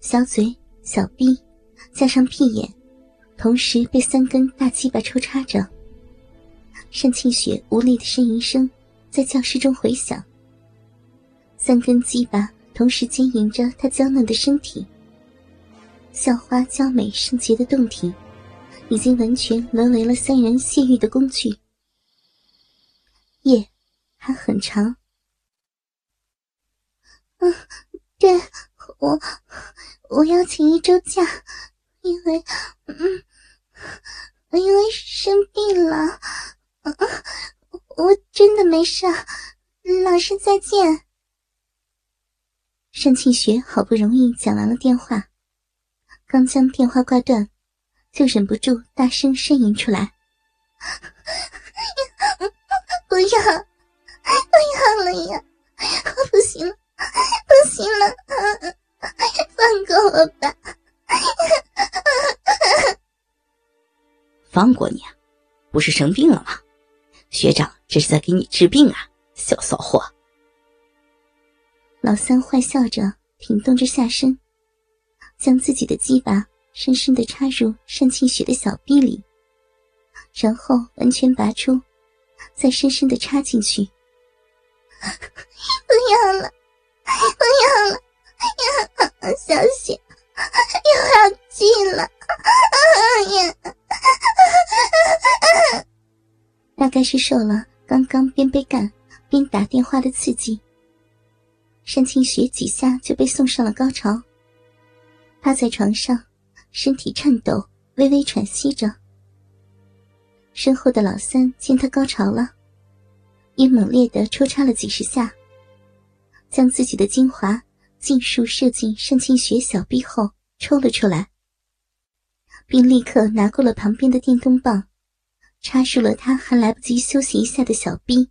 小嘴、小臂，加上屁眼，同时被三根大鸡巴抽插着。单庆雪无力的呻吟声在教室中回响。三根鸡巴同时经营着她娇嫩的身体，校花娇美圣洁的胴体，已经完全沦为了三人泄欲的工具。夜还很长。嗯，对我。我要请一周假，因为，嗯，因为生病了。嗯，我真的没事。老师再见。单庆学好不容易讲完了电话，刚将电话挂断，就忍不住大声呻吟出来：“ 不要，不要了呀！不行，不行了！”放过我吧！放过你啊？不是生病了吗？学长这是在给你治病啊，小骚货！老三坏笑着，挺动着下身，将自己的鸡巴深深的插入单庆雪的小臂里，然后完全拔出，再深深的插进去。不要了，不要了！小雪又要进了，大概是受了刚刚边被干边打电话的刺激，单清雪几下就被送上了高潮。趴在床上，身体颤抖，微微喘息着。身后的老三见他高潮了，也猛烈的抽插了几十下，将自己的精华。尽数射进单庆雪小臂后，抽了出来，并立刻拿过了旁边的电动棒，插入了他还来不及休息一下的小臂，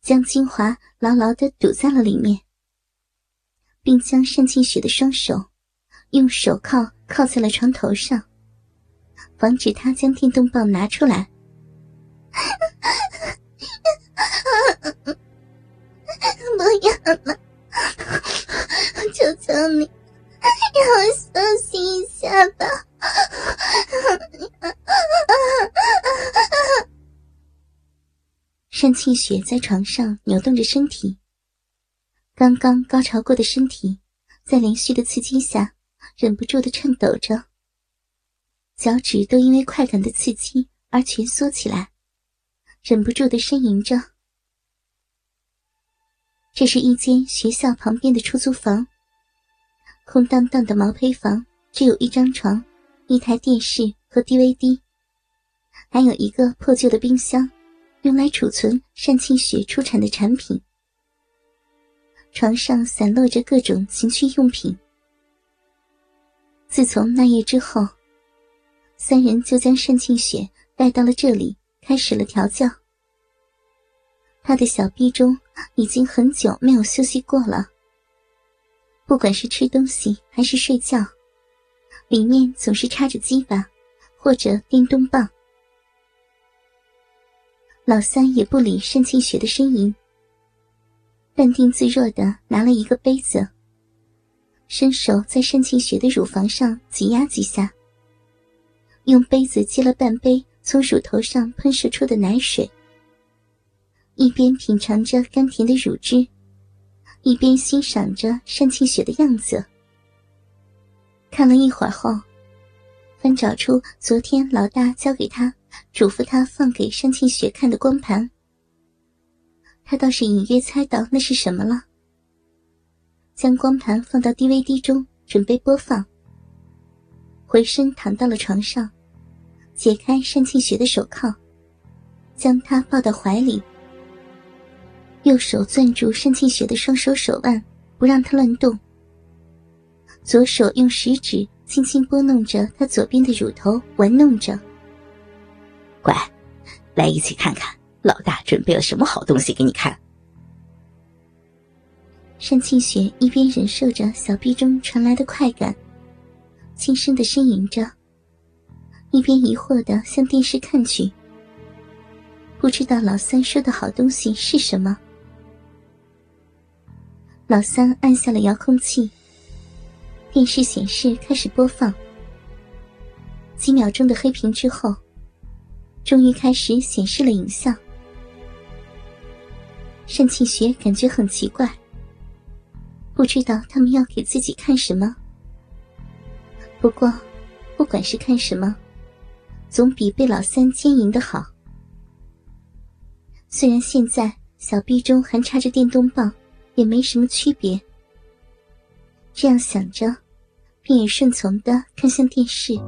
将精华牢牢的堵在了里面，并将单庆雪的双手用手铐铐在了床头上，防止他将电动棒拿出来。不要了。求求你，让我休息一下吧！单庆雪在床上扭动着身体，刚刚高潮过的身体，在连续的刺激下，忍不住的颤抖着，脚趾都因为快感的刺激而蜷缩起来，忍不住的呻吟着。这是一间学校旁边的出租房。空荡荡的毛坯房，只有一张床、一台电视和 DVD，还有一个破旧的冰箱，用来储存单庆雪出产的产品。床上散落着各种情趣用品。自从那夜之后，三人就将单庆雪带到了这里，开始了调教。他的小臂中已经很久没有休息过了。不管是吃东西还是睡觉，里面总是插着鸡巴或者电动棒。老三也不理单庆雪的呻吟，淡定自若的拿了一个杯子，伸手在单庆雪的乳房上挤压几下，用杯子接了半杯从乳头上喷射出的奶水，一边品尝着甘甜的乳汁。一边欣赏着单庆雪的样子，看了一会儿后，翻找出昨天老大交给他、嘱咐他放给单庆雪看的光盘。他倒是隐约猜到那是什么了，将光盘放到 DVD 中准备播放。回身躺到了床上，解开单庆雪的手铐，将她抱到怀里。右手攥住单庆雪的双手手腕，不让她乱动；左手用食指轻轻拨弄着她左边的乳头，玩弄着。乖，来一起看看老大准备了什么好东西给你看。单庆雪一边忍受着小臂中传来的快感，轻声的呻吟着，一边疑惑的向电视看去，不知道老三说的好东西是什么。老三按下了遥控器，电视显示开始播放。几秒钟的黑屏之后，终于开始显示了影像。单庆雪感觉很奇怪，不知道他们要给自己看什么。不过，不管是看什么，总比被老三奸淫的好。虽然现在小臂中还插着电动棒，也没什么区别。这样想着，便也顺从的看向电视。关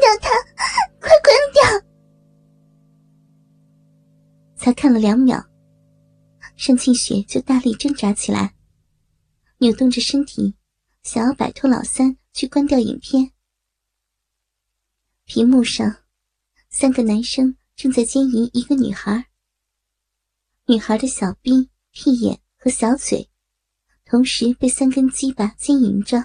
掉它，快关掉！才看了两秒，单庆雪就大力挣扎起来，扭动着身体，想要摆脱老三去关掉影片。屏幕上，三个男生正在奸淫一个女孩，女孩的小臂、屁眼和小嘴。同时被三根鸡巴经营着，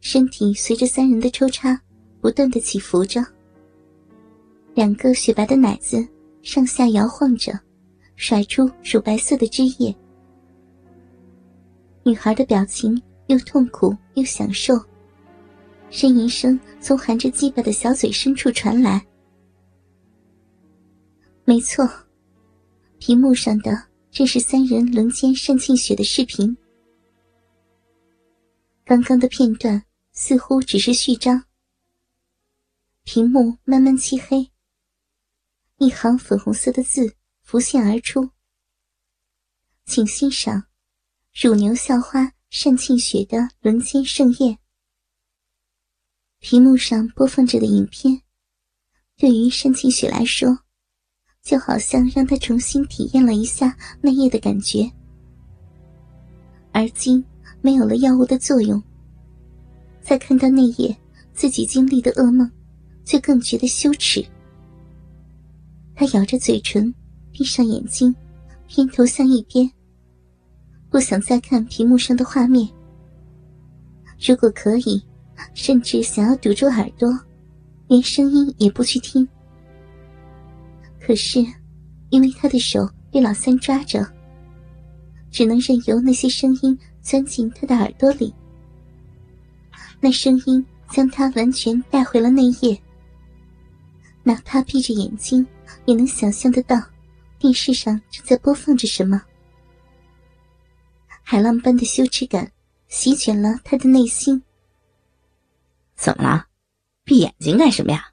身体随着三人的抽插不断的起伏着。两个雪白的奶子上下摇晃着，甩出乳白色的汁液。女孩的表情又痛苦又享受，呻吟声从含着鸡巴的小嘴深处传来。没错，屏幕上的。这是三人轮奸单庆雪的视频。刚刚的片段似乎只是序章。屏幕慢慢漆黑，一行粉红色的字浮现而出：“请欣赏乳牛校花单庆雪的轮奸盛宴。”屏幕上播放着的影片，对于单庆雪来说。就好像让她重新体验了一下那夜的感觉，而今没有了药物的作用，再看到那夜自己经历的噩梦，却更觉得羞耻。他咬着嘴唇，闭上眼睛，偏头向一边，不想再看屏幕上的画面。如果可以，甚至想要堵住耳朵，连声音也不去听。可是，因为他的手被老三抓着，只能任由那些声音钻进他的耳朵里。那声音将他完全带回了那夜。哪怕闭着眼睛，也能想象得到电视上正在播放着什么。海浪般的羞耻感席卷了他的内心。怎么了？闭眼睛干什么呀？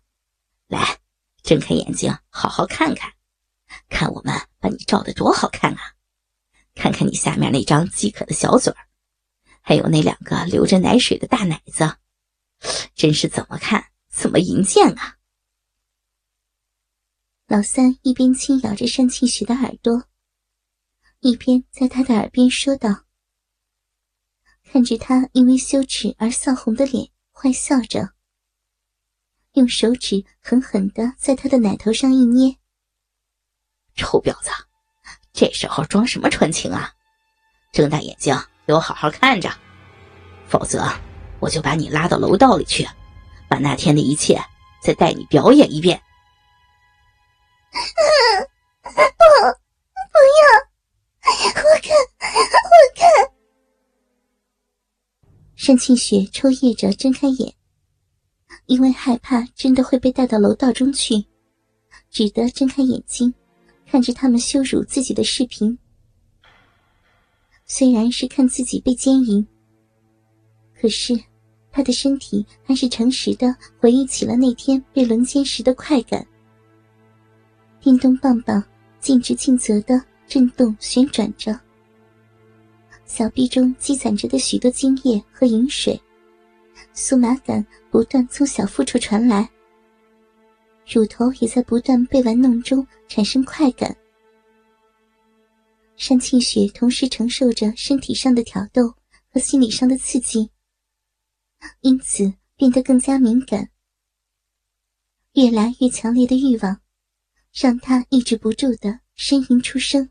来。睁开眼睛，好好看看，看我们把你照的多好看啊！看看你下面那张饥渴的小嘴儿，还有那两个流着奶水的大奶子，真是怎么看怎么淫贱啊！老三一边轻咬着单庆雪的耳朵，一边在他的耳边说道：“看着他因为羞耻而臊红的脸，坏笑着。”用手指狠狠的在他的奶头上一捏。臭婊子，这时候装什么纯情啊？睁大眼睛给我好好看着，否则我就把你拉到楼道里去，把那天的一切再带你表演一遍。不，不要！我看，我看。单庆雪抽噎着睁开眼。因为害怕真的会被带到楼道中去，只得睁开眼睛，看着他们羞辱自己的视频。虽然是看自己被奸淫，可是他的身体还是诚实的回忆起了那天被轮奸时的快感。电动棒棒尽职尽责的震动旋转着，小臂中积攒着的许多精液和饮水。酥麻感不断从小腹处传来，乳头也在不断被玩弄中产生快感。单庆雪同时承受着身体上的挑逗和心理上的刺激，因此变得更加敏感。越来越强烈的欲望，让他抑制不住的呻吟出声。